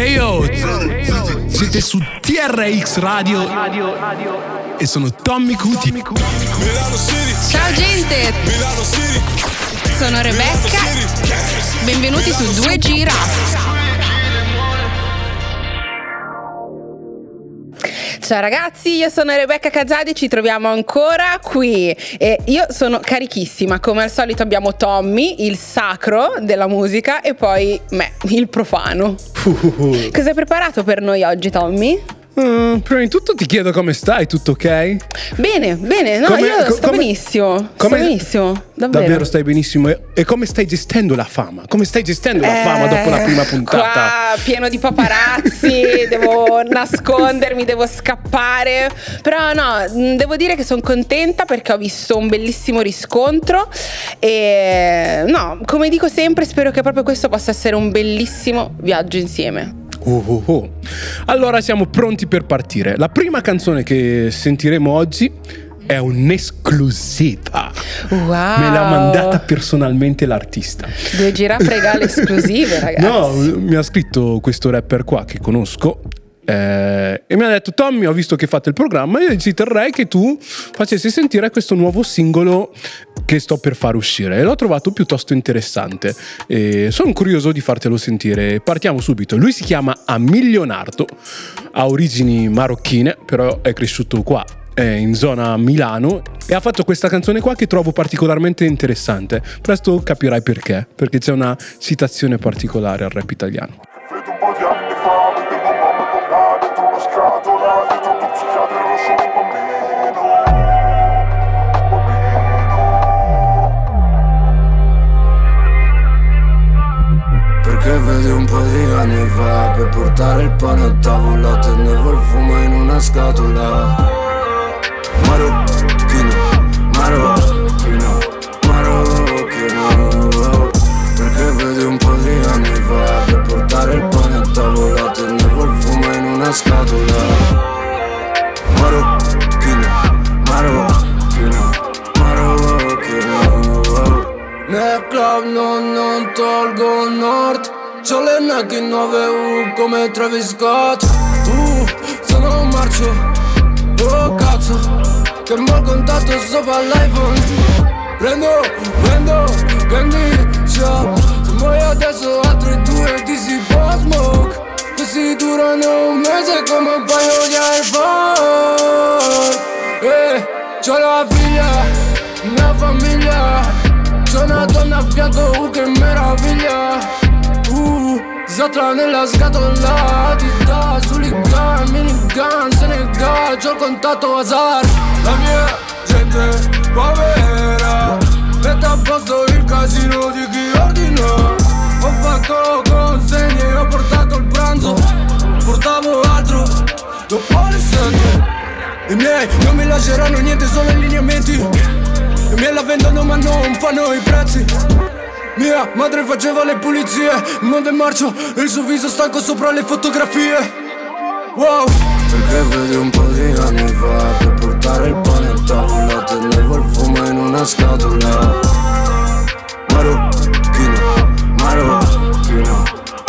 Hey yo, siete su TRX Radio. E sono Tommy Cuti. Ciao gente, sono Rebecca, benvenuti su 2G Rap. Ciao ragazzi, io sono Rebecca Cazzadi, ci troviamo ancora qui e io sono carichissima, come al solito abbiamo Tommy, il sacro della musica e poi me, il profano. Cosa hai preparato per noi oggi Tommy? Mm, prima di tutto ti chiedo come stai, tutto ok? Bene, bene, no, Come- io co- sto come- benissimo, sto come- benissimo, davvero. stai benissimo. E, e come stai gestendo la fama? Come stai gestendo la Eh, fama dopo la prima puntata? Qua pieno di paparazzi, devo nascondermi, devo scappare. Però no, mh, devo dire che sono contenta perché ho visto un bellissimo riscontro e no, come dico sempre, spero che proprio questo possa essere un bellissimo viaggio insieme. Oh, oh, oh. Allora siamo pronti per partire. La prima canzone che sentiremo oggi è un'esclusiva. Wow. Me l'ha mandata personalmente l'artista. Due giraffe regale esclusive, ragazzi. No, mi ha scritto questo rapper qua che conosco. Eh, e mi ha detto Tommy ho visto che fate il programma io ci terrei che tu facessi sentire questo nuovo singolo che sto per far uscire. E l'ho trovato piuttosto interessante. E sono curioso di fartelo sentire. Partiamo subito. Lui si chiama Amilio Nardo ha origini marocchine però è cresciuto qua in zona Milano e ha fatto questa canzone qua che trovo particolarmente interessante. Presto capirai perché perché c'è una citazione particolare al rap italiano po' di anni fa Per portare il pane a tavola Tenevo il fumo in una scatola Marocchino, marocchino, marocchino Perché vedi un po' di anni fa Per portare il pane a tavola Tenevo il fumo in una scatola Marocchino, marocchino, marocchino Nel club non, non tolgo nord C'ho le Nike 9U come Travis Scott. Uh, sono un marcio. Oh cazzo Che mo' contatto sopra l'iPhone. Prendo, prendo, candy shop. Se muoio adesso altri due di si smoke. Questi durano un mese come un paio di iPhone. Eh, c'ho la figlia, una famiglia. C'ho una donna a fianco, uh che meraviglia Zatra nella scatola Ti dà sull'Igan, minigun, Senegal C'ho il contatto Hazard La mia gente povera Mette a posto il casino di chi ordina. Ho fatto consegne, ho portato il pranzo Portavo altro dopo le sette I miei non mi lasceranno niente, solo i lineamenti. I miei la vendono ma non fanno i prezzi Mia madre faceva le pulizie Il mondo è marcio il suo viso stanco sopra le fotografie. Wow. Perché vedi un po' di anni fa Per portare il pane a tavola Tenevo il fumo in una scatola. Marocchino, marocchino,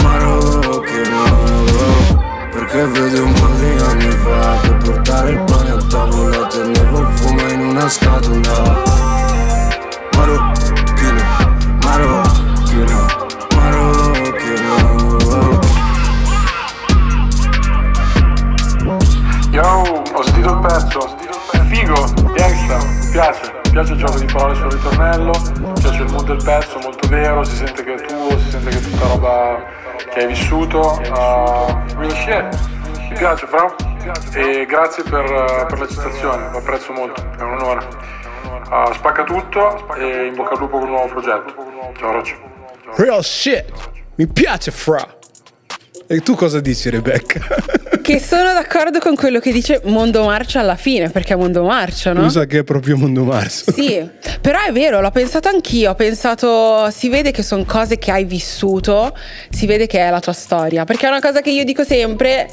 marocchino. Perché vedi un po' di anni fa Per portare il pane a tavola Tenevo il fumo in una scatola Figo, gangsta, mi piace. Mi piace il gioco di parole sul ritornello, mi piace il mood del pezzo, molto vero, si sente che è tuo, si sente che è tutta roba che hai vissuto. Uh, real shit. Mi piace, bro. E grazie per, per la citazione, lo apprezzo molto, è un onore. Uh, spacca tutto e in bocca al lupo con un nuovo progetto. Ciao Roccio. Real shit. Mi piace fra. E tu cosa dici Rebecca? Che sono d'accordo con quello che dice Mondo Marcio alla fine, perché è Mondo Marcio, no? Mi sa che è proprio Mondo Marzo. Sì, però è vero, l'ho pensato anch'io, ho pensato, si vede che sono cose che hai vissuto, si vede che è la tua storia, perché è una cosa che io dico sempre,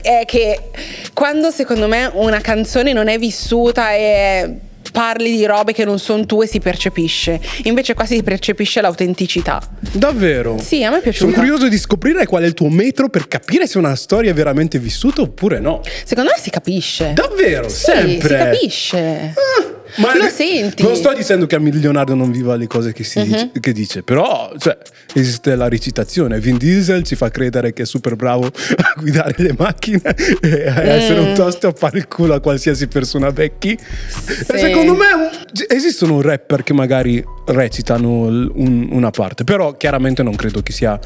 è che quando secondo me una canzone non è vissuta e parli di robe che non sono tue si percepisce. Invece qua si percepisce l'autenticità. Davvero? Sì, a me è piaciuto. Sono curioso di scoprire qual è il tuo metro per capire se una storia è veramente vissuta oppure no. Secondo me si capisce. Davvero? Sì, Sempre? si capisce. Ma Lo senti? Non sto dicendo che a Leonardo non viva le cose che, si dice, che dice, però cioè, esiste la recitazione. Vin Diesel ci fa credere che è super bravo a guidare le macchine e a essere un tosto a fare il culo a qualsiasi persona vecchi. E Secondo me un- esistono rapper che magari recitano un- una parte, però chiaramente non credo che sia,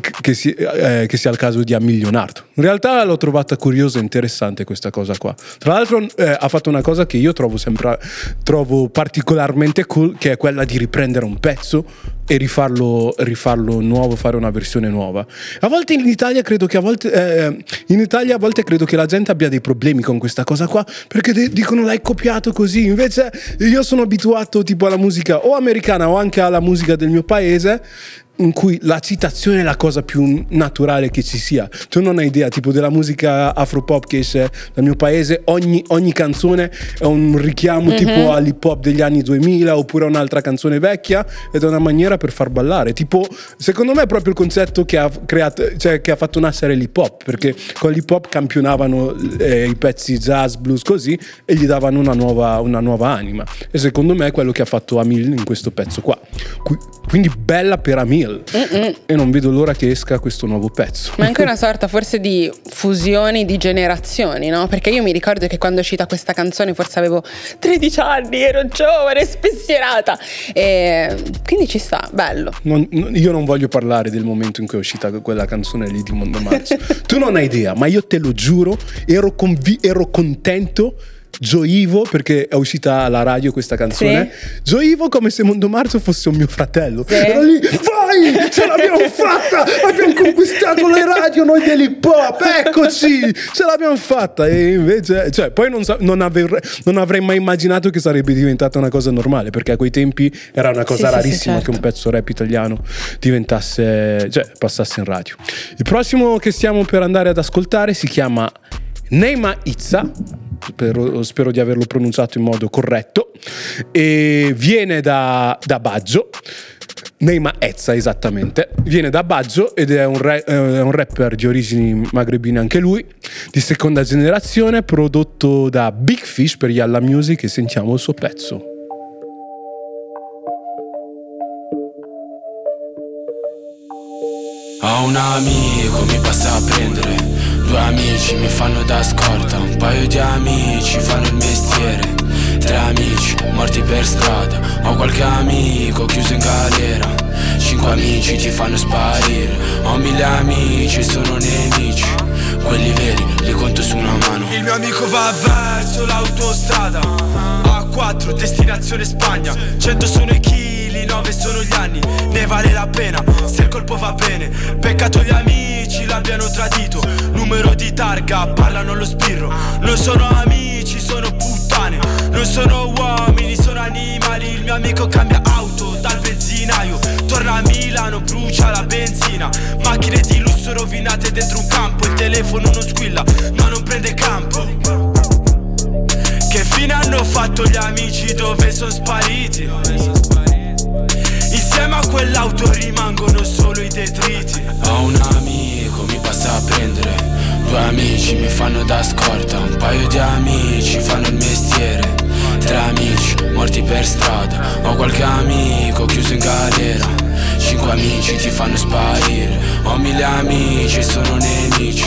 che, che si- eh, che sia il caso di Amil Leonardo. In realtà l'ho trovata curiosa e interessante questa cosa qua. Tra l'altro eh, ha fatto una cosa che io trovo sempre trovo particolarmente cool, che è quella di riprendere un pezzo e rifarlo, rifarlo nuovo, fare una versione nuova. A volte in Italia credo che a volte eh, in Italia a volte credo che la gente abbia dei problemi con questa cosa qua perché de- dicono l'hai copiato così. Invece io sono abituato tipo alla musica o americana o anche alla musica del mio paese in cui la citazione è la cosa più naturale che ci sia. Tu non hai idea, tipo della musica afropop che esce dal mio paese, ogni, ogni canzone è un richiamo tipo all'hip hop degli anni 2000 oppure un'altra canzone vecchia ed è una maniera per far ballare. Tipo, secondo me è proprio il concetto che ha creato, cioè che ha fatto nascere l'hip hop, perché con l'hip hop campionavano eh, i pezzi jazz, blues così e gli davano una nuova, una nuova anima. E secondo me è quello che ha fatto Amil in questo pezzo qua. Qui- Quindi bella per Amil. E non vedo l'ora che esca questo nuovo pezzo. Ma anche una sorta forse di fusioni di generazioni, no? Perché io mi ricordo che quando è uscita questa canzone forse avevo 13 anni, ero giovane, spensierata. E quindi ci sta, bello. Non- io non voglio parlare del momento in cui è uscita quella canzone lì di Mondo Marzo. tu non hai idea, ma io te lo giuro, ero, convi- ero contento. Gioivo perché è uscita alla radio questa canzone. Gioivo come se Mondo Marzo fosse un mio fratello. Sì. Ero lì, vai, ce l'abbiamo fatta! Abbiamo conquistato le radio noi dell'hip hop, eccoci, ce l'abbiamo fatta. E invece, cioè, poi non, non avrei, non avrei mai immaginato che sarebbe diventata una cosa normale perché a quei tempi era una cosa Sì, sì, sì, rarissima certo. che un pezzo rap italiano diventasse, cioè passasse in radio. Il prossimo che stiamo per andare ad ascoltare si chiama Neima Itza. Spero, spero di averlo pronunciato in modo corretto. E viene da, da Baggio. Neima Ezza esattamente, viene da Baggio ed è un, re- eh, è un rapper di origini magrebine anche lui, di seconda generazione, prodotto da Big Fish per Yalla Music e sentiamo il suo pezzo. Ho un amico, mi passa a prendere. Amici mi fanno da scorta. Un paio di amici fanno il mestiere. Tre amici morti per strada. Ho qualche amico chiuso in galera. Cinque amici ti fanno sparire. Ho mille amici, sono nemici. Quelli veri li conto su una mano. Il mio amico va verso l'autostrada. A4, destinazione Spagna. 100 sono i chili, 9 sono gli anni. Ne vale la pena, se il colpo va bene. Peccato gli amici l'abbiano tradito. Numero di targa, parlano lo spirro. Non sono amici, sono puttane. Non sono uomini, sono animali. Il mio amico cambia auto dal benzinaio. Torna a Milano, brucia la benzina. Macchine di lusso rovinate dentro un campo. Il telefono non squilla, no, non prende campo. Che fine hanno fatto gli amici dove sono spariti? Insieme a quell'auto rimangono solo i detriti. Ho un amico, mi passa a prendere. Due amici mi fanno da scorta. Un paio di amici fanno il mestiere. Tre amici morti per strada. Ho qualche amico chiuso in galera. Cinque amici ti fanno sparire. Ho mille amici e sono nemici.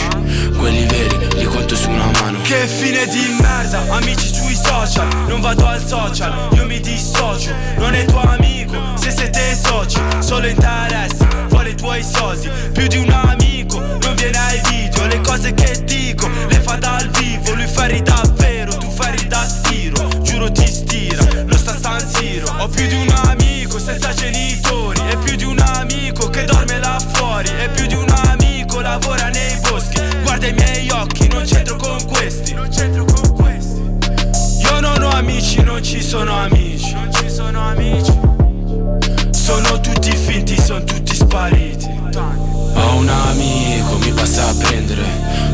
Quelli veri li conto su una mano. Che fine di merda, amici sui social. Non vado al social, io mi dissocio. Non è tuo amico, se siete soci. Solo interesse, vuole i tuoi soldi. Più di un amico, non viene ai video. Le cose che dico, le fa dal vivo. Lui fai davvero, tu fai da stiro. Giuro ti stira, lo sta San Siro. Ho più di un amico senza genitori. E più di un amico che dorme là fuori. E più di un amico lavora nei boschi. Guarda i miei occhi, non c'entro con questi. Non c'entro con questi. Io non ho amici, non ci sono amici. Non ci sono amici. Sono tutti finti, sono tutti spariti. Ho un amico, mi passa a prendere.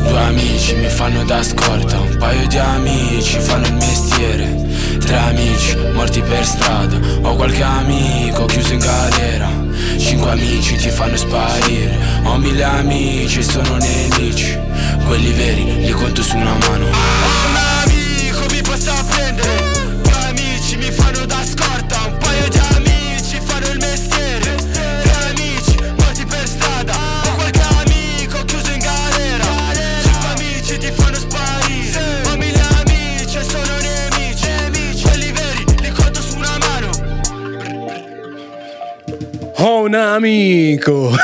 Due amici mi fanno da scorta. Un paio di amici fanno il mestiere. Tre amici morti per strada Ho qualche amico chiuso in galera. Cinque amici ti fanno sparire Ho mille amici e sono nemici. Quelli veri li conto su una mano Ho un amico.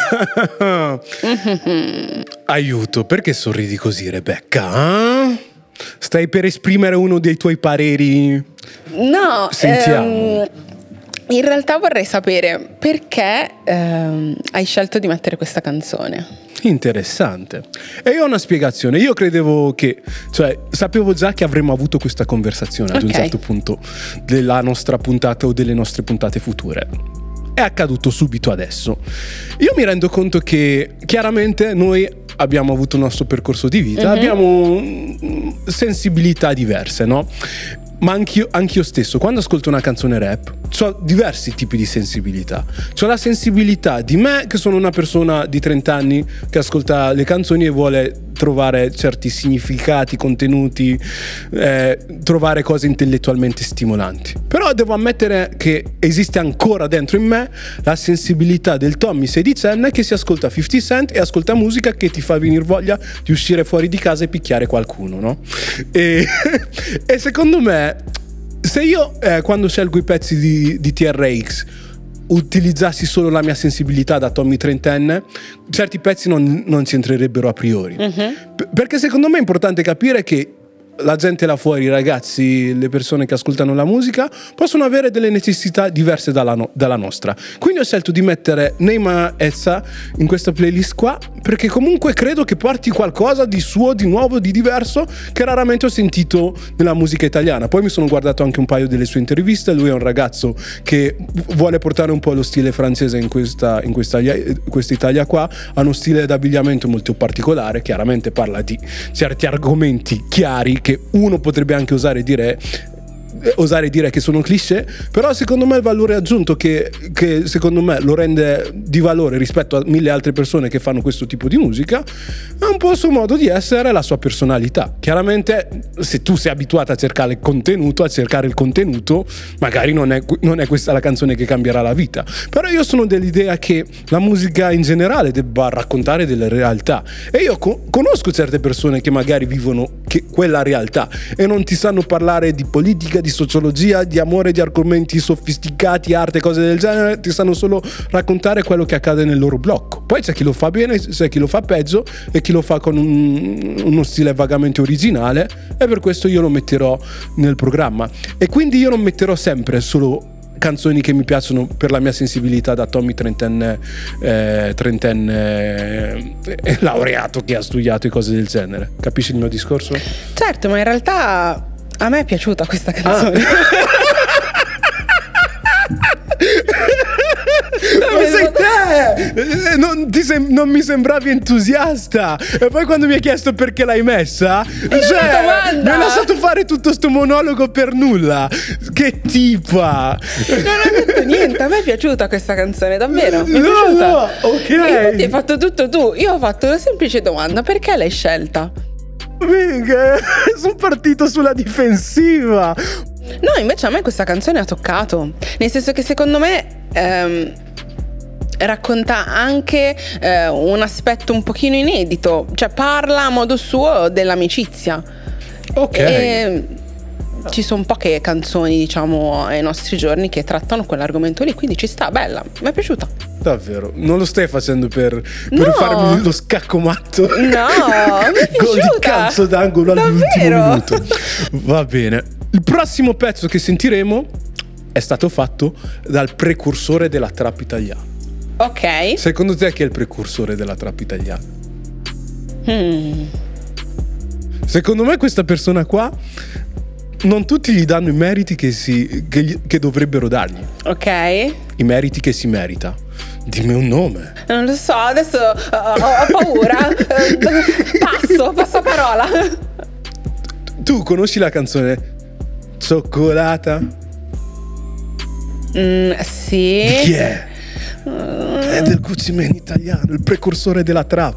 Aiuto, perché sorridi così, Rebecca? eh? Stai per esprimere uno dei tuoi pareri? No, Sentiamo. ehm, in realtà vorrei sapere perché ehm, hai scelto di mettere questa canzone. Interessante. E io ho una spiegazione. Io credevo che, cioè, sapevo già che avremmo avuto questa conversazione ad un certo punto della nostra puntata o delle nostre puntate future. È accaduto subito adesso. Io mi rendo conto che chiaramente noi abbiamo avuto il nostro percorso di vita, abbiamo mm, sensibilità diverse, no? Ma anch'io, anch'io stesso, quando ascolto una canzone rap, ho diversi tipi di sensibilità. C'ho la sensibilità di me, che sono una persona di 30 anni che ascolta le canzoni e vuole trovare certi significati, contenuti, eh, trovare cose intellettualmente stimolanti. Però devo ammettere che esiste ancora dentro in me la sensibilità del Tommy sedicenne che si ascolta 50 Cent e ascolta musica che ti fa venire voglia di uscire fuori di casa e picchiare qualcuno, no? E, e secondo me, se io eh, quando scelgo i pezzi di, di TRX utilizzassi solo la mia sensibilità da Tommy trentenne, certi pezzi non, non ci entrerebbero a priori. P- perché secondo me è importante capire che la gente là fuori, i ragazzi, le persone che ascoltano la musica, possono avere delle necessità diverse dalla, no- dalla nostra. Quindi ho scelto di mettere Neymar Ezza in questa playlist qua, perché comunque credo che porti qualcosa di suo, di nuovo, di diverso, che raramente ho sentito nella musica italiana. Poi mi sono guardato anche un paio delle sue interviste, lui è un ragazzo che vuole portare un po' lo stile francese in questa, in questa, questa Italia qua, ha uno stile d'abbigliamento molto particolare, chiaramente parla di certi argomenti chiari che uno potrebbe anche osare dire osare dire che sono cliché, però secondo me il valore aggiunto che, che secondo me lo rende di valore rispetto a mille altre persone che fanno questo tipo di musica è un po' il suo modo di essere, la sua personalità. Chiaramente se tu sei abituato a cercare il contenuto, a cercare il contenuto, magari non è, non è questa la canzone che cambierà la vita. Però io sono dell'idea che la musica in generale debba raccontare delle realtà e io co- conosco certe persone che magari vivono che- quella realtà e non ti sanno parlare di politica, di sociologia, di amore, di argomenti sofisticati, arte, cose del genere, ti sanno solo raccontare quello che accade nel loro blocco. Poi c'è chi lo fa bene, c'è chi lo fa peggio e chi lo fa con un- uno stile vagamente originale e per questo io lo metterò nel programma. E quindi io non metterò sempre solo canzoni che mi piacciono per la mia sensibilità da Tommy trentenne, eh, trentenne eh, laureato che ha studiato e cose del genere. Capisci il mio discorso? Certo, ma in realtà a me è piaciuta questa canzone. Ma sei te! Eh, Non, sem- non mi sembravi entusiasta. E poi quando mi hai chiesto perché l'hai messa, cioè, mi hai lasciato fare tutto sto monologo per nulla. Che tipa! Non ho detto niente, a me è piaciuta questa canzone, davvero. Mi è No, piaciuta. no, ok. Infatti hai fatto tutto tu. Io ho fatto una semplice domanda: perché l'hai scelta? Minchia, sono partito sulla difensiva. No, invece a me questa canzone ha toccato. Nel senso che secondo me ehm, racconta anche eh, un aspetto un pochino inedito. Cioè parla a modo suo dell'amicizia. Ok. E ci sono poche canzoni, diciamo, ai nostri giorni che trattano quell'argomento lì. Quindi ci sta, bella. Mi è piaciuta. Davvero, non lo stai facendo per, per No. farmi lo scacco matto? No, mi è Gol di calcio d'angolo all'ultimo minuto. Va bene. Il prossimo pezzo che sentiremo è stato fatto dal precursore della trap italiana. Ok. Secondo te chi è il precursore della trap italiana? Hmm. Secondo me questa persona qua non tutti gli danno i meriti che, si- che che dovrebbero dargli, Ok. i meriti che si merita. Dimmi un nome. Non lo so, adesso uh, ho, ho paura. Eh, passo, passo parola. Tu conosci la canzone cioccolata. Mm, sì. Chi è? È del Gucci Mane italiano, il precursore della trap.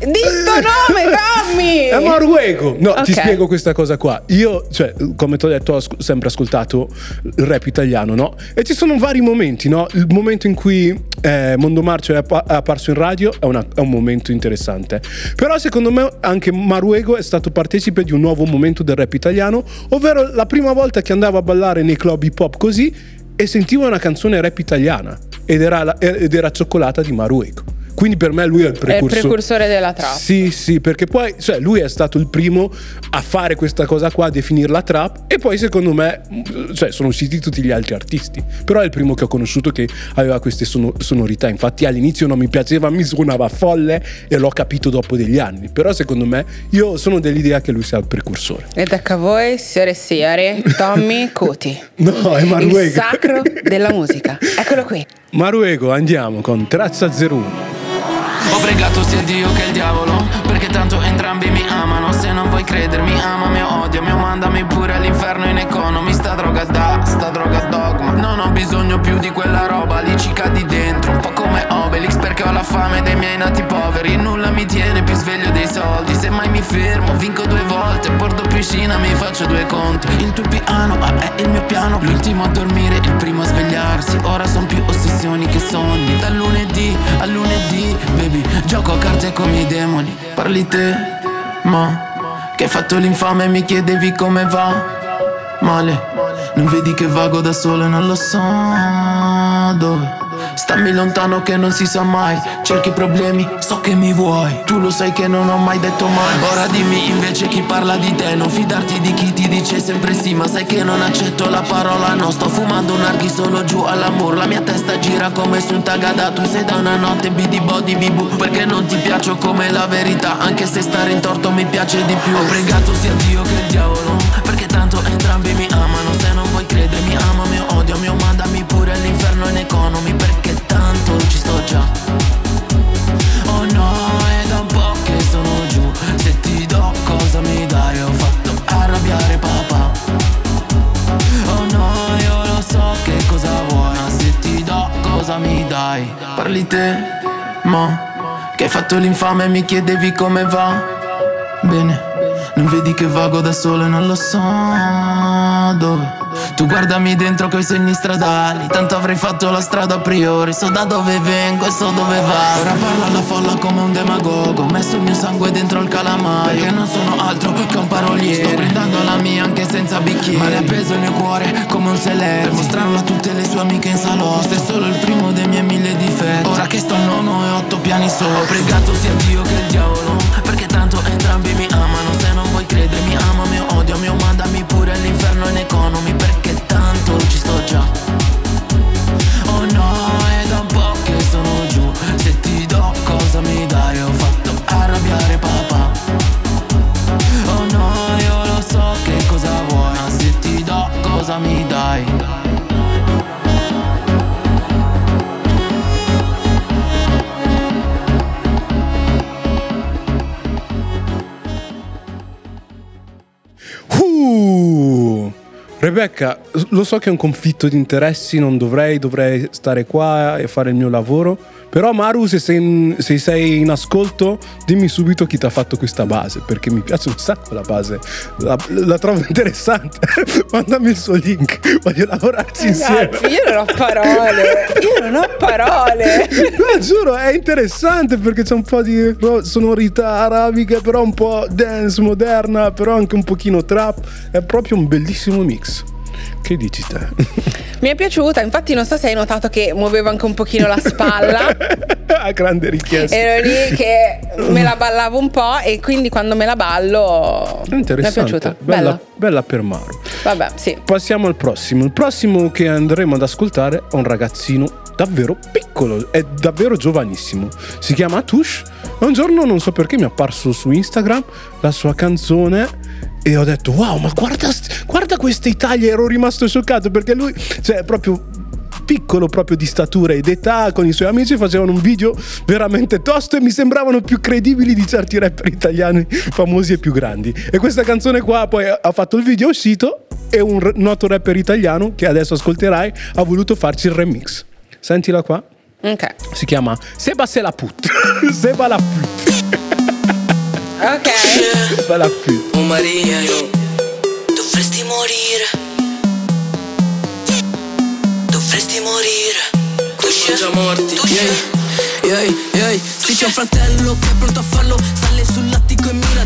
Di sto nome, Tommy! È Maruego. No, ti Ok. spiego questa cosa qua. Io, cioè, come ti ho detto, ho sempre ascoltato il rap italiano, no? E ci sono vari momenti, no? Il momento in cui eh, Mondo Marcio è, appa- è apparso in radio è, una- è un momento interessante. Però secondo me anche Maruego è stato partecipe di un nuovo momento del rap italiano, ovvero la prima volta che andava a ballare nei club hip hop così e sentiva una canzone rap italiana ed era, la- ed era Cioccolata di Maruego. Quindi per me lui è il È il precursore. precursore della trap. Sì, sì, perché poi cioè, lui è stato il primo a fare questa cosa qua, a definirla trap, e poi secondo me mh, cioè, sono usciti tutti gli altri artisti. Però è il primo che ho conosciuto che aveva queste sono- sonorità. Infatti all'inizio non mi piaceva, mi suonava folle e l'ho capito dopo degli anni. Però secondo me io sono dell'idea che lui sia il precursore. Ed ecco a voi, signore e signori, Tommy Cuti. No, è Il Maruego. sacro della musica. Eccolo qui. Maruego, andiamo con Trezza 01. Pregato sia Dio che il diavolo Perché tanto entrambi mi amano. Se non vuoi credermi amami o odiami O mandami pure all'inferno in economy Sta droga da, sta droga dogma. Non ho bisogno più di quella roba Lì ci cadi dentro Un po' come Obelix Perché ho la fame dei miei nati poveri. E nulla mi tiene più sveglio dei soldi. Se mai mi fermo vinco due volte. Porto piscina mi faccio due conti. Il tuo piano ah, è il mio piano. L'ultimo a dormire, il primo a svegliarsi. Ora son più ossessioni che sogni. Dal lunedì al lunedì Baby, gioco a carte con i miei demoni. Parli te, ma Che hai fatto l'infame mi chiedevi come va. Male, non vedi che vago da solo e non lo so dove Stammi lontano che non si sa mai. Cerchi problemi, so che mi vuoi. Tu lo sai che non ho mai detto mai. Ora dimmi invece chi parla di te. Non fidarti di chi ti dice sempre sì Ma sai che non accetto la parola no. Sto fumando un arghi solo giù all'amor. La mia testa gira come su un tagada Tu sei da una notte bidi body bibu Perché non ti piaccio come la verità? Anche se stare in torto mi piace di più. Ho pregato sia Dio che il diavolo Perché tanto entrambi mi amano. Se non vuoi credermi amami o odiami o mandami fatto l'infame e mi chiedevi come va. Bene, non vedi che vago da solo e non lo so dove Tu guardami dentro coi segni stradali Tanto avrei fatto la strada a priori. So da dove vengo e so dove vado. Ora parla alla folla come un demagogo Ho messo il mio sangue dentro il calamaio Perché non sono altro che un paroliere. Sto brindando la mia anche senza bicchiere. Ma le ha preso il mio cuore come un celeste Per mostrarlo a tutte le sue amiche in salotto. Questo è solo il primo dei miei mille difetti. Ora che sto al nono e otto piani sopra Ho pregato sia Dio che il diavolo Perché tanto entrambi mi amano. Se non vuoi credermi amami o odiami o mandami pure all'inferno in economy Perché tanto ci sto già Rebecca, lo so che è un conflitto di interessi, non dovrei, dovrei stare qua e fare il mio lavoro. Però Maru, se sei in, se sei in ascolto, dimmi subito chi ti ha fatto questa base, perché mi piace un sacco la base. La, la trovo interessante. Mandami il suo link, voglio lavorarci insieme. Ragazzi, io non ho parole. Io non ho parole. No, giuro, è interessante perché c'è un po' di sonorità arabiche, però un po' dance moderna, però anche un pochino trap. È proprio un bellissimo mix. Che dici te? Mi è piaciuta, infatti non so se hai notato che muovevo anche un pochino la spalla. A grande richiesta. Ero lì che me la ballavo un po' e quindi quando me la ballo mi è piaciuta. Bella, Bella. bella per Maru. Vabbè, sì. Passiamo al prossimo. Il prossimo che andremo ad ascoltare è un ragazzino davvero piccolo, è davvero giovanissimo. Si chiama Atush. E un giorno, non so perché, mi è apparso su Instagram la sua canzone e ho detto wow, ma guarda, guarda questa Italia, ero rimasto scioccato perché lui, cioè, proprio piccolo proprio di statura ed età con i suoi amici facevano un video veramente tosto e mi sembravano più credibili di certi rapper italiani famosi e più grandi. E questa canzone qua poi ha fatto il video è uscito e un noto rapper italiano che adesso ascolterai ha voluto farci il remix. Sentila qua. Ok. Si chiama Seba se la put. Seba la put. Ok. Seba la put. Oh Maria, io dovresti morire. Dovresti morire. Tu siamo già morti. Yeah, yeah, yeah. Sì, c'è un fratello che è pronto a farlo. Sale sull'attico e mira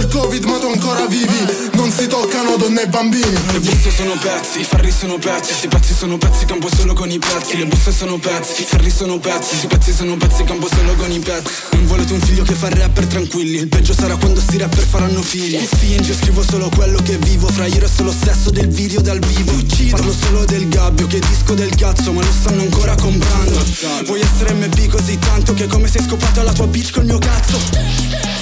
il covid ma tu ancora vivi, non si toccano donne e bambini. Le buste sono pezzi, i ferri sono pezzi, sti pezzi sono pezzi, campo solo con i pezzi. Le buste sono pezzi, i ferri sono pezzi, sti pezzi sono pezzi, campo solo con i pezzi. Non volete un figlio che fa rapper tranquilli, il peggio sarà quando sti rapper faranno figli. Finge, scrivo solo quello che vivo, fra io resto lo stesso del video dal vivo. Parlo solo del gabbio, che disco del cazzo, ma lo stanno ancora comprando. Vuoi essere MB così tanto che è come sei scopato alla tua bitch col mio cazzo.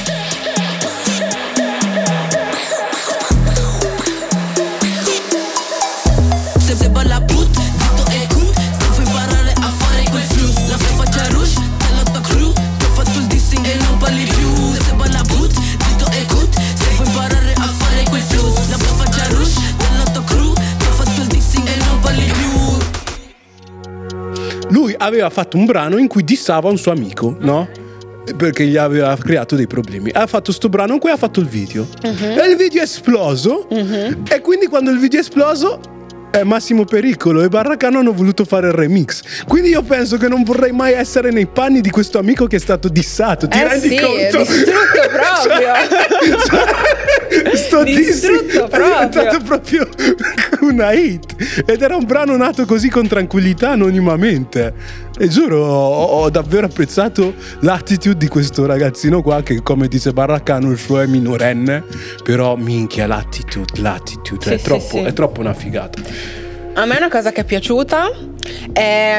Aveva fatto un brano in cui dissava un suo amico, no? Perché gli aveva creato dei problemi. Ha fatto sto brano in cui ha fatto il video. E il video è esploso. E quindi quando il video è esploso. È Massimo Pericolo e Barracano hanno voluto fare il remix. Quindi io penso che non vorrei mai essere nei panni di questo amico che è stato dissato. Ti Eh rendi sì, conto? distrutto proprio. Cioè, sto Distrutto dissing è proprio. diventato proprio una hit. Ed era un brano nato così con tranquillità, anonimamente. E giuro, ho, ho davvero apprezzato l'attitude di questo ragazzino qua che, come dice Barraccano, il suo è minorenne. Però, minchia, l'attitude, l'attitude. Sì, è, sì, troppo, è troppo una figata. A me una cosa che è piaciuta è,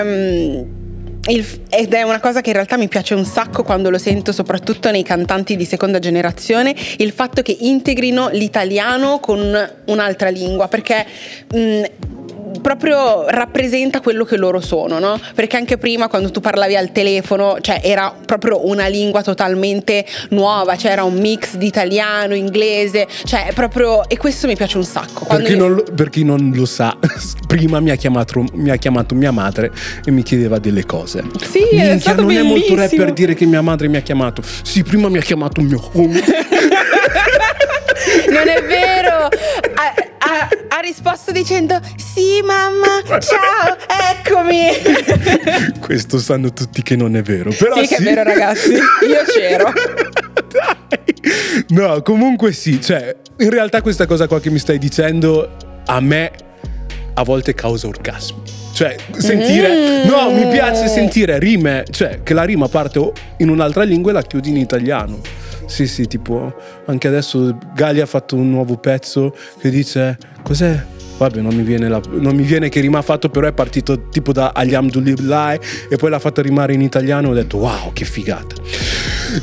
il- ed è una cosa che in realtà mi piace un sacco quando lo sento soprattutto nei cantanti di seconda generazione, il fatto che integrino l'italiano con un'altra lingua, perché mh, proprio rappresenta quello che loro sono, no? Perché anche prima quando tu parlavi al telefono, cioè era proprio una lingua totalmente nuova, c'era un mix di italiano, inglese, cioè è proprio e questo mi piace un sacco. Per chi, io- non lo, per chi non lo sa, prima mi ha, chiamato, mi ha chiamato mia madre e mi chiedeva delle cose. Sì, è Minchia, stato non è molto bellissimo. rapper dire che mia madre mi ha chiamato. Sì, prima mi ha chiamato mio home. Non è vero! Risposto dicendo: Sì, mamma, ciao, eccomi. Questo sanno tutti che non è vero. Però sì, che è vero, ragazzi. Io c'ero. Dai. No, comunque sì, cioè, in realtà questa cosa qua che mi stai dicendo a me a volte causa orgasmi. Cioè, sentire. No, mi piace sentire rime. Cioè, che la rima parte in un'altra lingua e la chiudi in italiano. Sì, sì, tipo. Anche adesso Gali ha fatto un nuovo pezzo che dice. Cos'è? Vabbè, non mi viene, la- non mi viene che rima ha fatto, però è partito tipo da Alhamdulillah e poi l'ha fatto rimare in italiano e ho detto wow, che figata.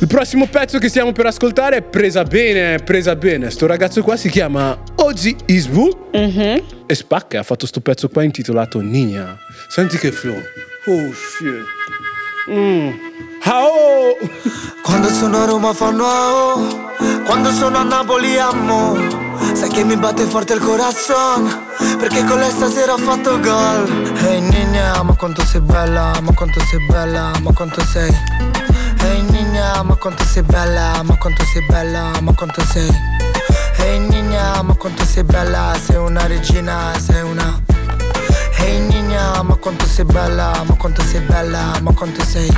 Il prossimo pezzo che stiamo per ascoltare è presa bene, presa bene. Sto ragazzo qua si chiama Oggi Isbu e spacca, ha fatto sto pezzo qua intitolato Nina. Senti che flow. Oh shit. Mm. Quando sono a Roma fanno AO Quando sono a Napoli amo Sai che mi batte forte il corazon Perché con lei stasera ho fatto gol. Ehi nina, ma quanto sei bella Ma quanto sei bella, ma quanto sei. Ehi nina, ma quanto sei bella Ma quanto sei bella, ma quanto sei. Ehi nina, ma quanto sei bella Sei una regina, sei una. Ehi nina, ma quanto sei bella, ma quanto sei bella, ma quanto sei.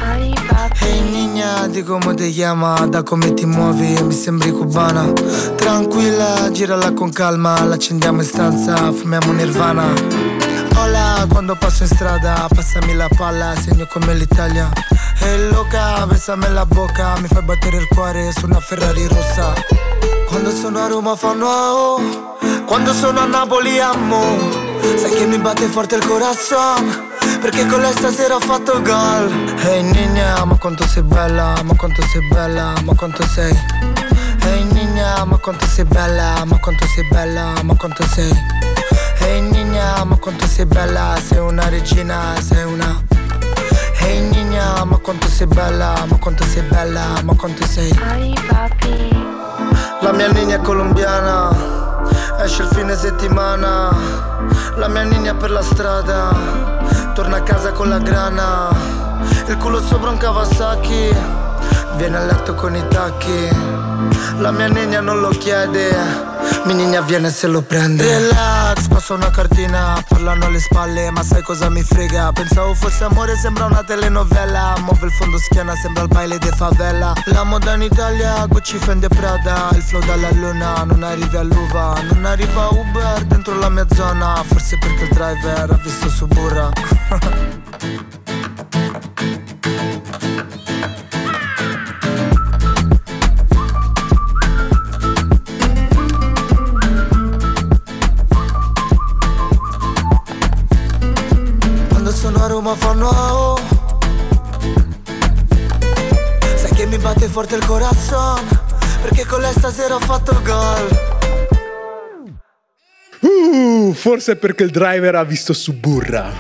Ehi nina, di come ti chiama, da come ti muovi, mi sembri cubana. Tranquilla, girala con calma, l'accendiamo in stanza, fumiamo nirvana. Hola, quando passo in strada, passami la palla, segno come l'Italia. Ehi loca, besame la bocca, mi fai battere il cuore su una Ferrari rossa. Quando sono a Roma fanno AO Quando sono a Napoli amo Sai che mi batte forte il corazon Perché con lei stasera ho fatto gol Ehi nina, ma quanto sei bella Ma quanto sei bella, ma quanto sei Ehi nina, ma quanto sei bella Ma quanto sei bella, ma quanto sei Ehi nina, ma quanto sei bella Sei una regina, sei una Ehi nina, ma quanto sei bella Ma quanto sei bella, ma quanto sei la mia linea è colombiana, esce il fine settimana. La mia linea per la strada, torna a casa con la grana. Il culo sopra un Kawasaki, viene a letto con i tacchi. La mia nina non lo chiede, mi nina viene se lo prende. Relax, passo una cartina, parlano alle spalle, ma sai cosa mi frega? Pensavo fosse amore, sembra una telenovela. Muove il fondo schiena, sembra il baile di favela. La moda in Italia, Gucci, Fendi Prada. Il flow dalla luna, non arrivi all'uva. Non arriva Uber dentro la mia zona. Forse perché il driver ha visto Suburra. Roma fanno AO Sai che mi batte forte il corazon Perché con lei stasera ho fatto gol Uh, forse è perché il driver ha visto Suburra.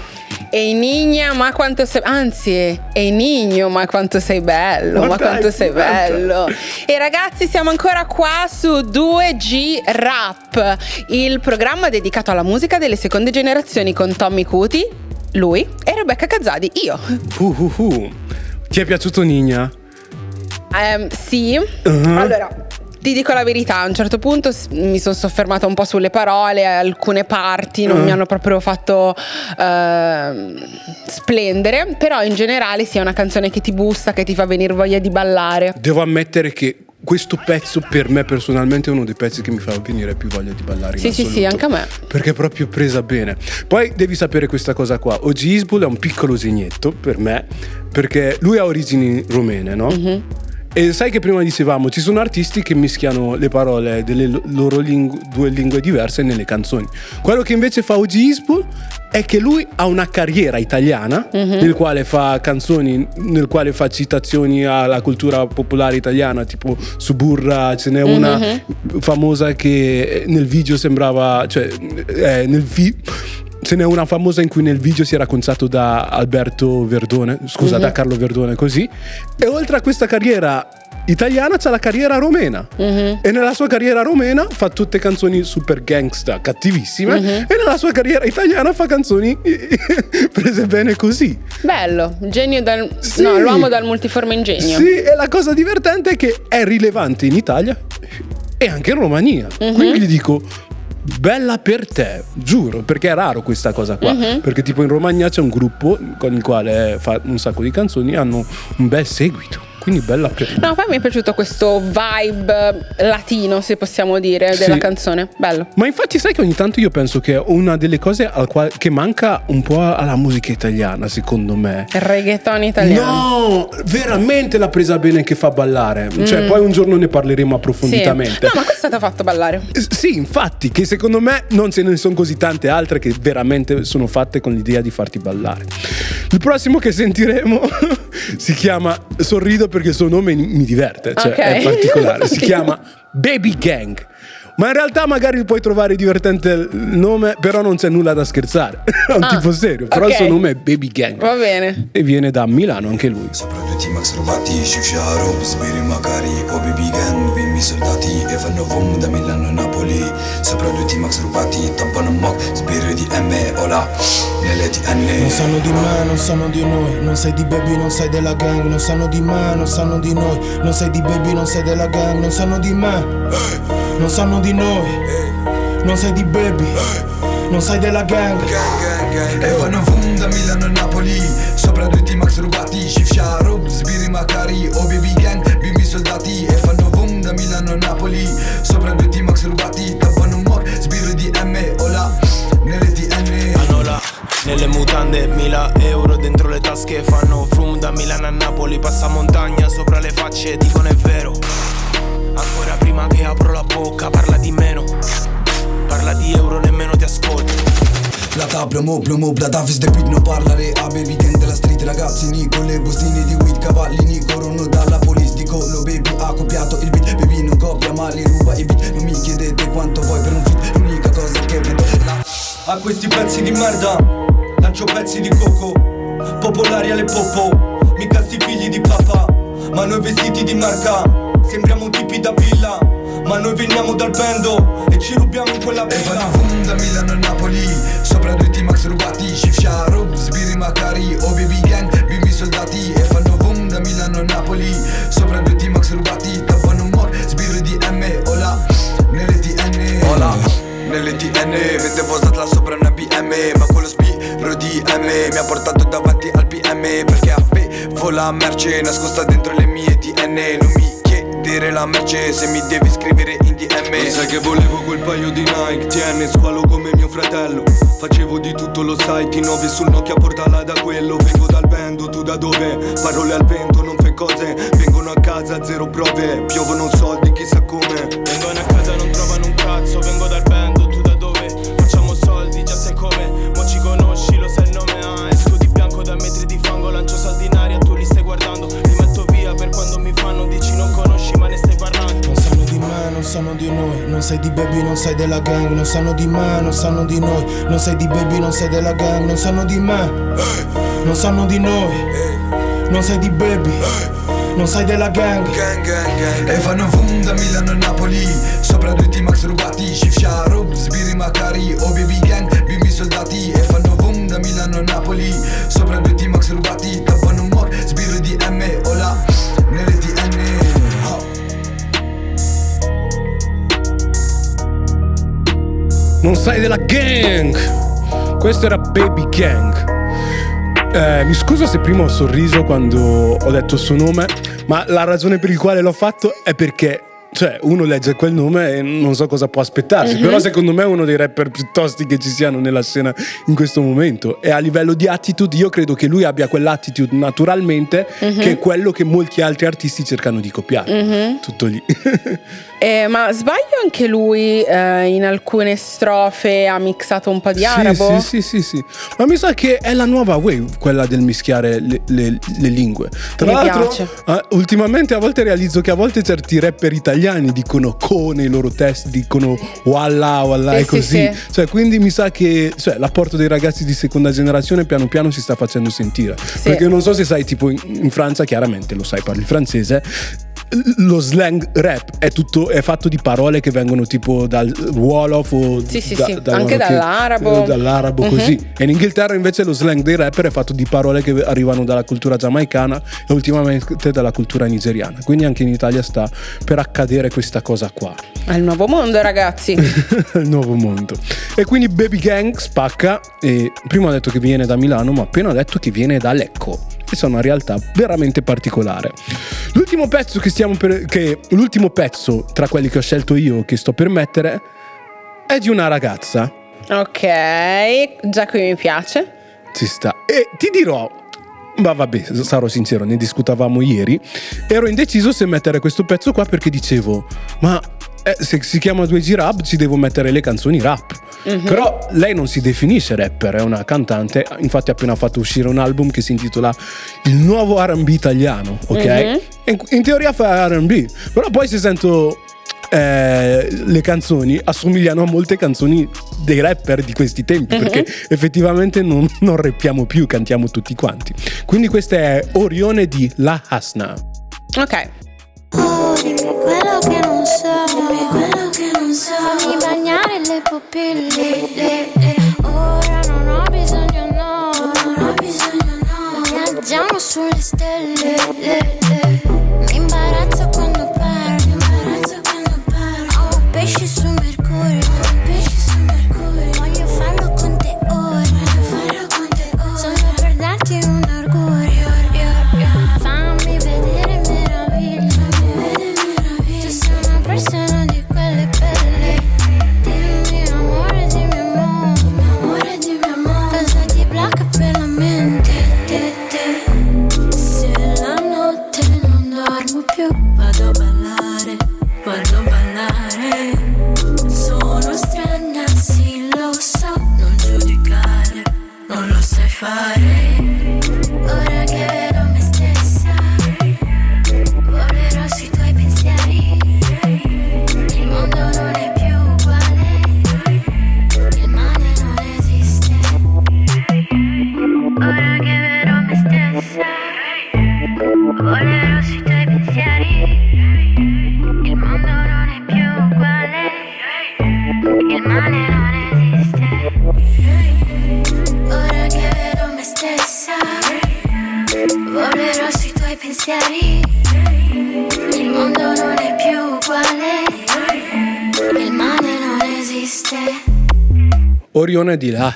Ehi Nigna, ma quanto sei. Anzi, ehi Nigno, ma quanto sei bello, Ma ma, dai, quanto sei bello. E ragazzi, siamo ancora qua su 2G Rap, il programma dedicato alla musica delle seconde generazioni con Tommy Cuti, lui e Rebecca Cazzadi, io. Uh, uh, uh. Ti è piaciuto Nina? Ehm, sì, Uh-huh. allora. Ti dico la verità, a un certo punto mi sono soffermata un po' sulle parole, alcune parti non Uh. mi hanno proprio fatto ehm, splendere, però in generale sia una canzone che ti busta, che ti fa venire voglia di ballare. Devo ammettere che questo pezzo per me personalmente è uno dei pezzi che mi fa venire più voglia di ballare in Sì, sì, sì, anche a me. Perché è proprio presa bene. Poi devi sapere questa cosa qua. Oggi Isbul è un piccolo segnetto per me, perché lui ha origini romene, no? Mhm. E sai che prima dicevamo, ci sono artisti che mischiano le parole delle lo- loro lingu- due lingue diverse nelle canzoni. Quello che invece fa Oggi Isbul è che lui ha una carriera italiana Mhm. nel quale fa canzoni, nel quale fa citazioni alla cultura popolare italiana, tipo Suburra, ce n'è una Mhm. famosa che nel video sembrava, cioè eh, nel vi- ce n'è una famosa in cui nel video si era raccontato da Alberto Verdone, scusa, Mhm. da Carlo Verdone così. E oltre a questa carriera italiana c'ha la carriera romena. Mhm. E nella sua carriera romena fa tutte canzoni super gangsta, cattivissime. Mhm. E nella sua carriera italiana fa canzoni prese bene così. Bello, genio dal... Sì. No, l'uomo dal multiforme ingegno. Sì, e la cosa divertente è che è rilevante in Italia e anche in Romania. Mhm. Quindi gli dico. Bella per te, giuro, perché è raro questa cosa qua. Mhm. Perché, tipo, in Romagna c'è un gruppo con il quale fa un sacco di canzoni e hanno un bel seguito. Quindi bella per No, poi mi è piaciuto questo vibe latino, se possiamo dire, della Sì. canzone. Bello. Ma infatti sai che ogni tanto io penso che una delle cose al quale- che manca un po' alla musica italiana, secondo me. Il reggaeton italiano. No, veramente l'ha presa bene che fa ballare. Cioè, poi un giorno ne parleremo Mm. Sì. approfonditamente. No, ma questo è stato fatto ballare. Eh, Sì, infatti, che secondo me non ce ne sono così tante altre che veramente sono fatte con l'idea di farti ballare. Il prossimo che sentiremo si chiama Sorrido perché il suo nome mi diverte, cioè Ok. è particolare. Si chiama Baby Gang. Ma in realtà magari puoi trovare divertente il nome, però non c'è nulla da scherzare. È un Ah, tipo serio, però il ok. suo nome è Baby Gang. Va bene. E viene da Milano anche lui. Soldati, e fanno vom da Milano a Napoli. Sopravvenuti Max Rubati, tappano mock, Sbiri di M, Ola, nelle TN. Non sanno di me, non sanno di noi Non sei di baby, non sei della gang Non sanno di me, non sanno di noi Non sei di baby, non sei della gang Non sanno di me, non sanno di noi Non sei di baby, non sei della gang E fanno vom da Milano a Napoli. Sopravvenuti Max Rubati, Sciusciaro, Sbiri Macari, Obi Bigan, Bimbi Soldati, e fanno da Milano a Napoli. Sopravvenuti Max Rubati, tappano mock, Sbiri di M, Ola, nelle TN. Hanno là nelle mutande 1000 euro dentro le tasche. Fanno frum da Milano a Napoli Passa montagna sopra le facce. Dicono è vero Ancora prima che apro la bocca Parla di meno. Parla di euro nemmeno ti ascolto. La tabla mo plomo da Davis de beat non parlare. A baby gang della street ragazzini con le bustine di weed cavallini corrono dalla police A questi pezzi di merda Lancio pezzi di coco Popolari alle popo. Mica sti figli di papà Ma noi vestiti di marca. Sembriamo tipi da villa Ma noi veniamo dal bendo E ci rubiamo in quella e villa. fanno fum da Milano a Napoli sopra due team max rubati Shift Sharo, Sbiri Macari o baby gang bimbi soldati e fanno fum da Milano a Napoli. Sopra due team max rubati tappano mor sbirri di M Ola nelle TN Ola nelle TN vedevo Zatla sopra una BM Ma quello spiro di M Mi ha portato davanti al PM Perché avevo la merce nascosta dentro le mie TN Non mi chiedere la merce se mi devi scrivere in DM Lo sai che volevo quel paio di Nike TN squalo come mio fratello. Facevo di tutto lo sai T9 sul Nokia portala da quello. Vengo dal bendo tu da dove? Parole al vento non fai cose. Vengono a casa zero prove. Piovono soldi chissà come. Vengono a casa non trovano un cazzo. Vengo dal sanno di noi Non sei di baby, non sei della gang Non sanno di me, non sanno di noi Non sei di baby, non sei della gang Non sanno di me, non sanno di noi Non sei di baby, non sei della gang. Gang, gang, gang. E fanno fum da Milano a Napoli Sopra sai della gang! Questo era Baby Gang. Eh, mi scuso se prima ho sorriso quando ho detto il suo nome, ma la ragione per il quale l'ho fatto è perché. Cioè, uno legge quel nome e non so cosa può aspettarsi. Mhm. Però, secondo me, è uno dei rapper più tosti che ci siano nella scena in questo momento. E a livello di attitude, io credo che lui abbia quell'attitude naturalmente, Mhm. che è quello che molti altri artisti cercano di copiare. Mhm. Tutto lì. Eh, ma sbaglio anche lui eh, in alcune strofe ha mixato un po' di arabo? Sì, sì, sì, sì, sì. Ma mi sa che è la nuova wave, quella del mischiare le, le- le lingue. Tra Mi l'altro, ah, ultimamente a volte realizzo che a volte certi rapper italiani dicono co nei loro testi, dicono walla, walla Sì, e sì, così. sì. Cioè, quindi mi sa che cioè, l'apporto dei ragazzi di seconda generazione piano piano si sta facendo sentire. Perché non so se sai, tipo in, in Francia, chiaramente lo sai, parli francese. Lo slang rap è tutto è fatto di parole che vengono tipo dal Wolof o Sì, sì, da- sì, da- anche che- dall'arabo. eh, dall'arabo Mhm. così e in Inghilterra invece lo slang dei rapper è fatto di parole che arrivano dalla cultura giamaicana e ultimamente dalla cultura nigeriana quindi anche in Italia sta per accadere questa cosa qua È il nuovo mondo, ragazzi. il nuovo mondo e quindi Baby Gang spacca e prima ha detto che viene da Milano ma appena ha detto che viene da Lecco e sono una realtà veramente particolare. L'ultimo pezzo che stiamo per, che, l'ultimo pezzo tra quelli che ho scelto io, che sto per mettere, è di una ragazza. Ok, già qui mi piace. Ci sta. E ti dirò, ma vabbè, sarò sincero, ne discutavamo ieri. Ero indeciso se mettere questo pezzo qua perché dicevo, ma eh, se si chiama 2G Rap ci devo mettere le canzoni rap. Mhm. Però lei non si definisce rapper, è una cantante. Infatti, ha appena fatto uscire un album che si intitola Il nuovo RB italiano, ok? Mhm. E in, in teoria fa RB, però poi se sento. eh, le canzoni assomigliano a molte canzoni dei rapper di questi tempi Mhm. perché effettivamente non, non rappiamo più, cantiamo tutti quanti. Quindi questa è Orione di La Hasna. Ok. Quello che non so, dimmi quello che non so. Fammi bagnare le pupille. le- le- Ora non ho bisogno, no, non ho bisogno, no. Viaggiamo sulle stelle. le-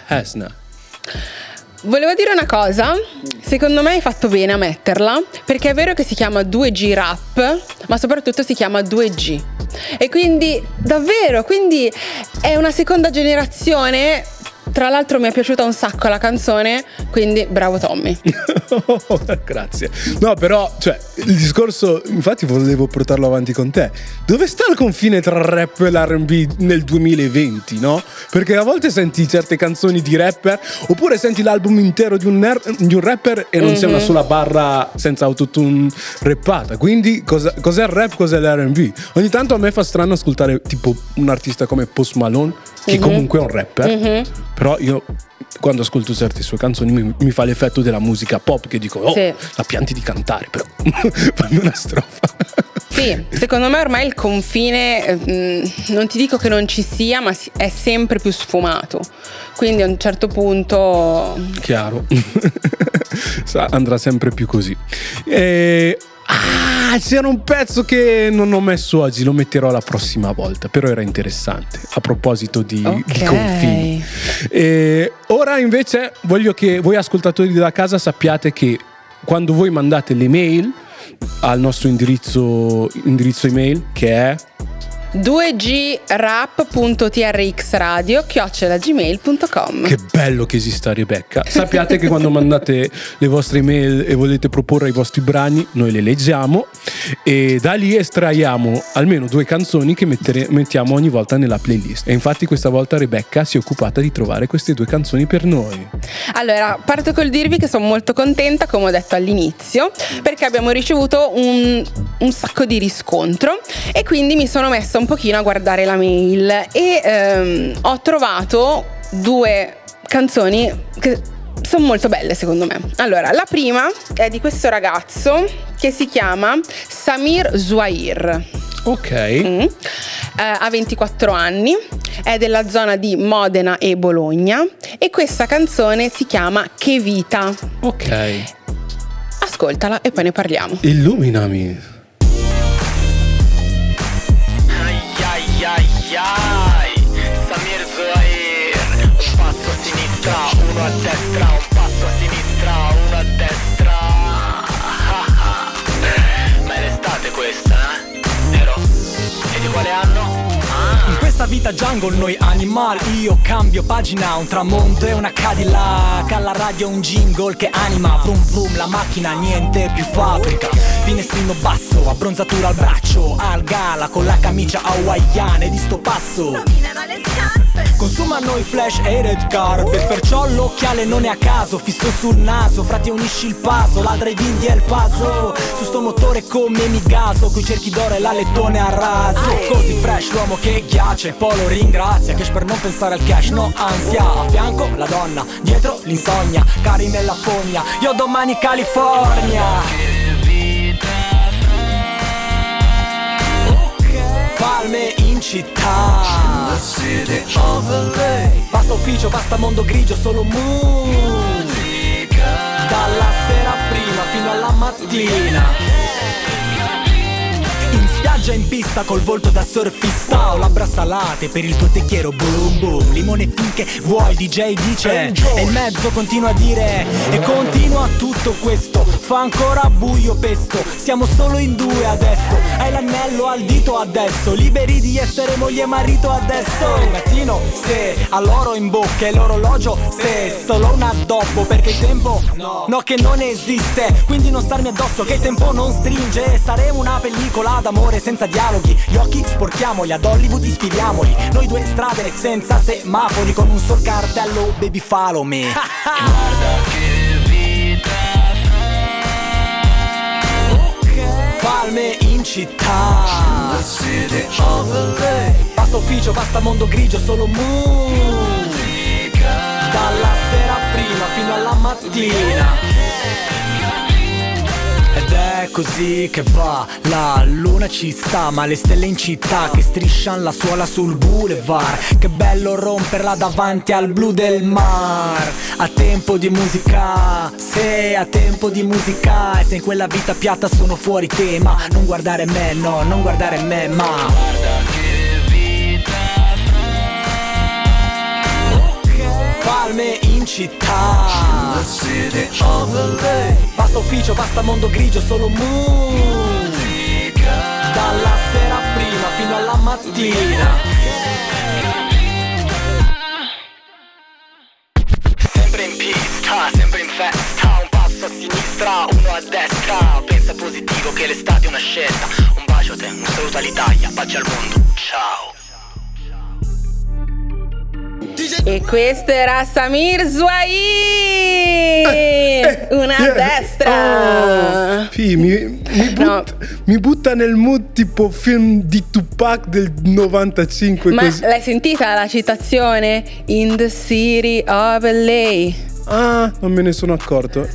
Hasna. Volevo dire una cosa, secondo me hai fatto bene a metterla, perché è vero che si chiama 2G Rap, ma soprattutto si chiama 2G. E quindi, davvero, quindi è una seconda generazione. Tra l'altro mi è piaciuta un sacco la canzone, quindi bravo Tommy. Grazie. No, però, cioè, il discorso, infatti volevo portarlo avanti con te. Dove sta il confine tra rap e l'R&B nel 2020, no? Perché a volte senti certe canzoni di rapper, oppure senti l'album intero di un, ner- di un rapper e non c'è Mhm. una sola barra senza autotune rappata. Quindi cosa- cos'è il rap, cos'è l'R&B? Ogni tanto a me fa strano ascoltare tipo un artista come Post Malone, che Mhm. comunque è un rapper, Mhm. però io... Quando ascolto certe sue canzoni mi, mi fa l'effetto della musica pop che dico, oh, Sì. la pianti di cantare, però fammi una strofa. Sì, secondo me ormai il confine, mh, non ti dico che non ci sia, ma è sempre più sfumato. Quindi a un certo punto... Chiaro. Andrà sempre più così. E- Ah, c'era un pezzo che non ho messo oggi, lo metterò la prossima volta, però era interessante. A proposito di, di Ok. confini. E ora invece voglio che voi ascoltatori da casa sappiate che quando voi mandate le mail al nostro indirizzo, indirizzo email che è 2grap.trxradio chiocciolagmail.com Che bello che esista Rebecca. Sappiate che quando mandate le vostre email e volete proporre i vostri brani, noi le leggiamo e da lì estraiamo almeno due canzoni che mettere- mettiamo ogni volta nella playlist. E infatti questa volta Rebecca si è occupata di trovare queste due canzoni per noi. Allora, parto col dirvi che sono molto contenta, come ho detto all'inizio, perché abbiamo ricevuto un, un sacco di riscontro e quindi mi sono messa un pochino a guardare la mail e ehm, ho trovato due canzoni che sono molto belle secondo me. Allora, la prima è di questo ragazzo che si chiama Samir Zouair. Ok. Mm. Eh, ha 24 anni, è della zona di Modena e Bologna e questa canzone si chiama Che vita. Ok. Ascoltala e poi ne parliamo. Illuminami. Ai ai ai, Samir Zohair, un passo a sinistra, uno sta vita jungle, noi animal. Io cambio pagina, un tramonto e una Cadillac. Alla radio un jingle che anima. Vroom vroom, la macchina, niente più fabbrica. Finestrino basso, abbronzatura al braccio. Al gala con la camicia hawaiana e di sto passo Consumano i flash e i red carpet Perciò l'occhiale non è a caso Fisso sul naso, frati unisci il paso L'altra i bindi e il paso. Su sto motore come mi gaso Coi cerchi d'oro e la lettone a raso. Così fresh l'uomo che ghiace Poi lo ringrazia Cash per non pensare al cash No ansia, a fianco la donna Dietro l'insonnia, cari nella fogna Io domani California. Palme città. Basta ufficio, basta mondo grigio, solo musica. Dalla sera prima fino alla mattina. In spiaggia in pista col volto da surfista. Ho labbra salate per il tuo tecchiero boom boom. Limone finché vuoi DJ dice. E il mezzo continua a dire E continua tutto questo. Fa ancora buio pesto. Siamo solo in due adesso. Hai l'anello al dito adesso. Liberi di essere moglie e marito adesso. Il mattino se all'oro in bocca E l'orologio se solo un addobbo Perché il tempo no che non esiste. Quindi non starmi addosso che il tempo non stringe. Saremo una pellicola d'amore senza dialoghi. Gli occhi sporchiamoli, ad Hollywood ispiriamoli. Noi due strade senza semafori Con un sol cartello baby follow me. Palme in città. Basta ufficio, basta mondo grigio, solo musica. Dalla sera prima fino alla mattina è così che va, la luna ci sta, ma le stelle in città che striscian la suola sul boulevard. Che bello romperla davanti al blu del mar. A tempo di musica, se a tempo di musica. E se in quella vita piatta sono fuori tema. Non guardare me, no, non guardare me, ma. Palme in città Basta ufficio, basta mondo grigio, solo musica. Dalla sera prima fino alla mattina. Sempre in pista, sempre in festa. Un passo a sinistra, uno a destra. Pensa positivo che l'estate è una scelta. Un bacio a te, un saluto all'Italia, pace al mondo. Ciao E questo era Samir Zwai Eh, Una a destra Sì, mi, mi butta, mi butta nel mood tipo film di Tupac del 95 Ma così. l'hai sentita la citazione? In the city of LA Ah, non me ne sono accorto.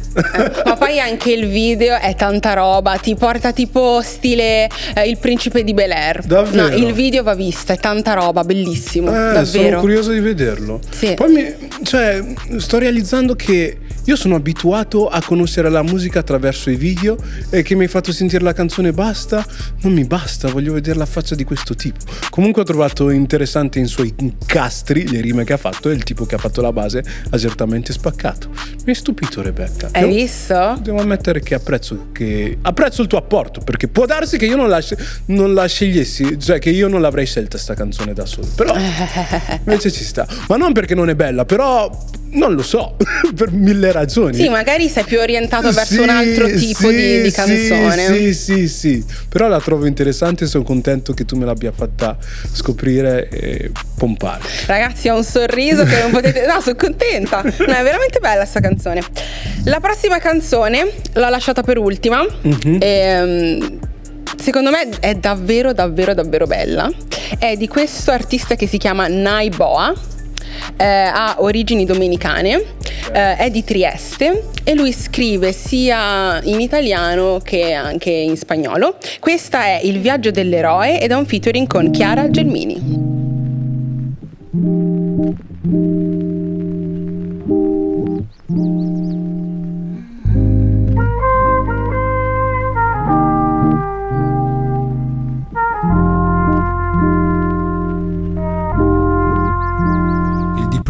Ma poi anche il video è tanta roba, ti porta tipo stile eh, il principe di Bel Air. Davvero? No, il video va visto, è tanta roba, bellissimo. Eh, davvero. sono curioso di vederlo. Sì. Poi mi, cioè, sto realizzando che io sono abituato a conoscere la musica attraverso i video e che mi hai fatto sentire la canzone basta, non mi basta, voglio vedere la faccia di questo tipo. Comunque ho trovato interessante in suoi incastri le rime che ha fatto e il tipo che ha fatto la base ha certamente spaccato. Mi hai stupito Rebecca. Hai Devo- visto? Devo ammettere che apprezzo, che apprezzo il tuo apporto perché può darsi che io non la, non la scegliessi, cioè che io non l'avrei scelta sta canzone da solo. Però invece ci sta. Ma non perché non è bella, però non lo so, per mille ragioni. Sì, magari sei più orientato verso Sì, un altro tipo sì, di, di canzone. Sì, sì, sì. Però la trovo interessante e sono contento che tu me l'abbia fatta scoprire e pompare. Ragazzi, ho un sorriso che non potete. No, sono contenta. No, è veramente bella sta canzone. La prossima canzone l'ho lasciata per ultima. Mhm. Ehm, Secondo me è davvero, davvero, davvero bella. È di questo artista che si chiama Naiboa. Eh, ha origini domenicane, eh, è di Trieste e lui scrive sia in italiano che anche in spagnolo. Questa è Il viaggio dell'eroe ed è un featuring con Chiara Gelmini.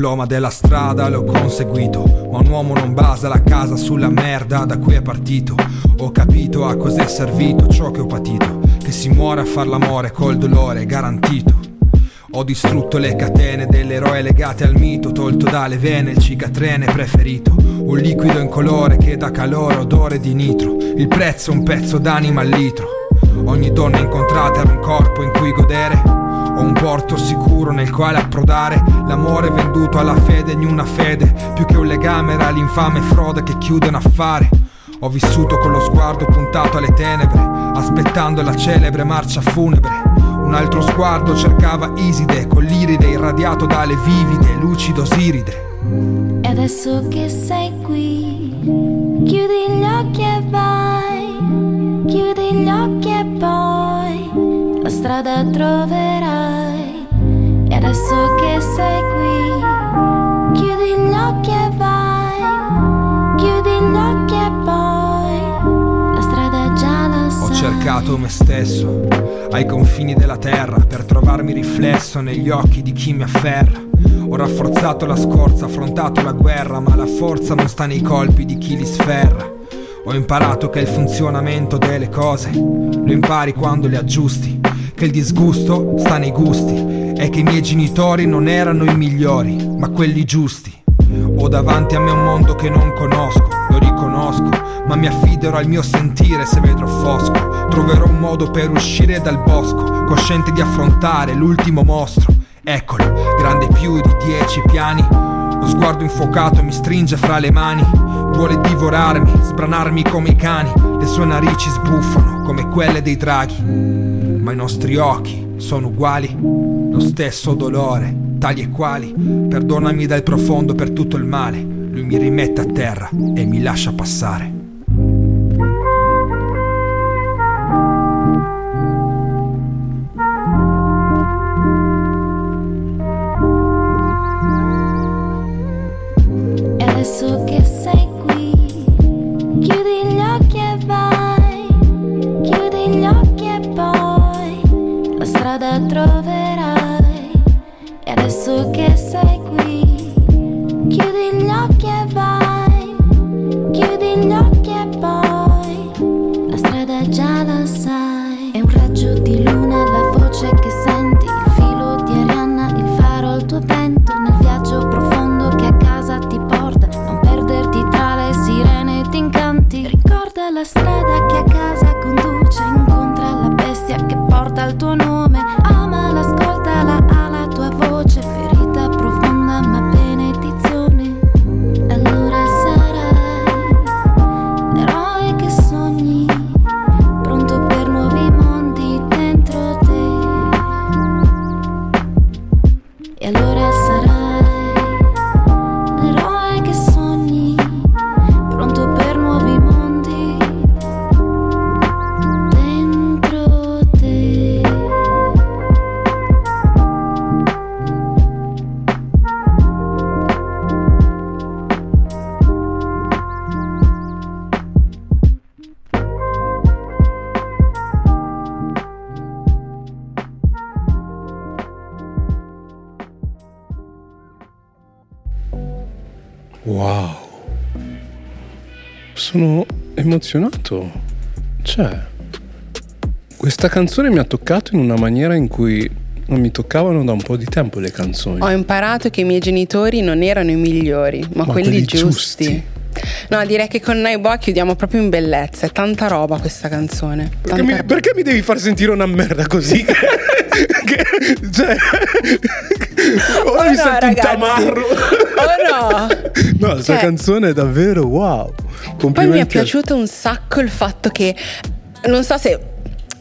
Diploma della strada l'ho conseguito, ma un uomo non basa la casa sulla merda da cui è partito. Ho capito a cos'è servito ciò che ho patito, che si muore a far l'amore col dolore garantito. Ho distrutto le catene dell'eroe legate al mito, tolto dalle vene il cicatrene preferito. Un liquido incolore che dà calore, odore di nitro. Il prezzo un pezzo d'anima al litro. Ogni donna incontrata era un corpo in cui godere. Ho un porto sicuro nel quale approdare. L'amore venduto alla fede in una fede. Più che un legame era l'infame frode che chiude un affare. Ho vissuto con lo sguardo puntato alle tenebre, aspettando la celebre marcia funebre. Un altro sguardo cercava Iside, con l'iride irradiato dalle vivide, lucido Siride. E adesso che sei qui, chiudi gli occhi e vai, chiudi gli occhi e poi la strada troverai. E adesso che sei qui, chiudi gli occhi e vai, chiudi gli occhi e poi la strada già la Ho sai. cercato me stesso ai confini della terra per trovarmi riflesso negli occhi di chi mi afferra. Ho rafforzato la scorza, affrontato la guerra, ma la forza non sta nei colpi di chi li sferra. Ho imparato che il funzionamento delle cose lo impari quando le aggiusti, che il disgusto sta nei gusti e che i miei genitori non erano i migliori, ma quelli giusti. Ho davanti a me un mondo che non conosco, lo riconosco, ma mi affiderò al mio sentire se vedrò fosco. Troverò un modo per uscire dal bosco, cosciente di affrontare l'ultimo mostro. Eccolo, grande più di dieci piani. Lo sguardo infuocato mi stringe fra le mani. Vuole divorarmi, sbranarmi come i cani. Le sue narici sbuffano come quelle dei draghi. Ma i nostri occhi sono uguali, lo stesso dolore, tali e quali. Perdonami dal profondo per tutto il male. Lui mi rimette a terra e mi lascia passare. Emozionato. Cioè, questa canzone mi ha toccato in una maniera in cui non mi toccavano da un po' di tempo le canzoni. Ho imparato che i miei genitori non erano i migliori, ma, Ma quelli, quelli giusti. No, direi che con Noi Boa chiudiamo proprio in bellezza. È tanta roba questa canzone. Perché mi, perché mi devi far sentire una merda così? Che- cioè, ora Oh mi no, sento un ragazzi. tamarro. Oh no! No, questa Cioè- canzone è davvero wow. Poi mi è piaciuto un sacco il fatto che non so se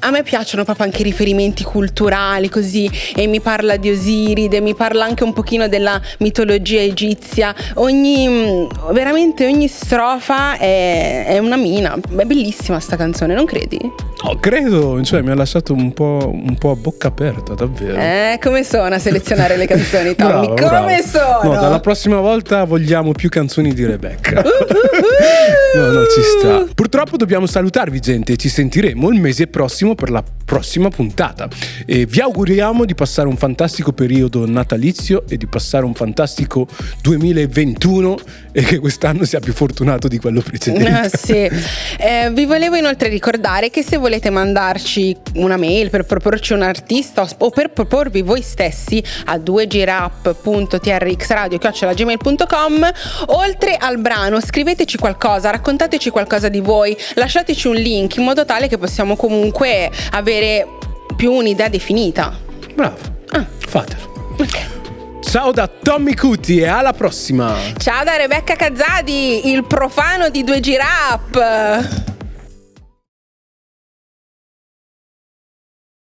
a me piacciono proprio anche i riferimenti culturali così e mi parla di Osiride, mi parla anche un pochino della mitologia egizia. Ogni mm, veramente ogni strofa è, è una mina. È bellissima sta canzone, non credi? Oh, credo, cioè mi ha lasciato un po', un po' a bocca aperta, davvero. Eh, come sono a selezionare le canzoni, Tommy? Bravo, come bravo. sono? No, dalla prossima volta vogliamo più canzoni di Rebecca. no, no, ci sta. Purtroppo dobbiamo salutarvi, gente. Ci sentiremo il mese prossimo per la prossima puntata. E vi auguriamo di passare un fantastico periodo natalizio e di passare un fantastico 2021 e che quest'anno sia più fortunato di quello precedente. Ah, sì. Eh, vi volevo inoltre ricordare che se volete mandarci una mail per proporci un artista o per proporvi voi stessi a 2girap.trxradio.gmail.com oltre al brano scriveteci qualcosa, raccontateci qualcosa di voi, lasciateci un link in modo tale che possiamo comunque avere più un'idea definita. Bravo. Fatelo. Ciao da Tommy Cuti e alla prossima. Ciao da Rebecca Cazzadi, il profano di 2G Rap.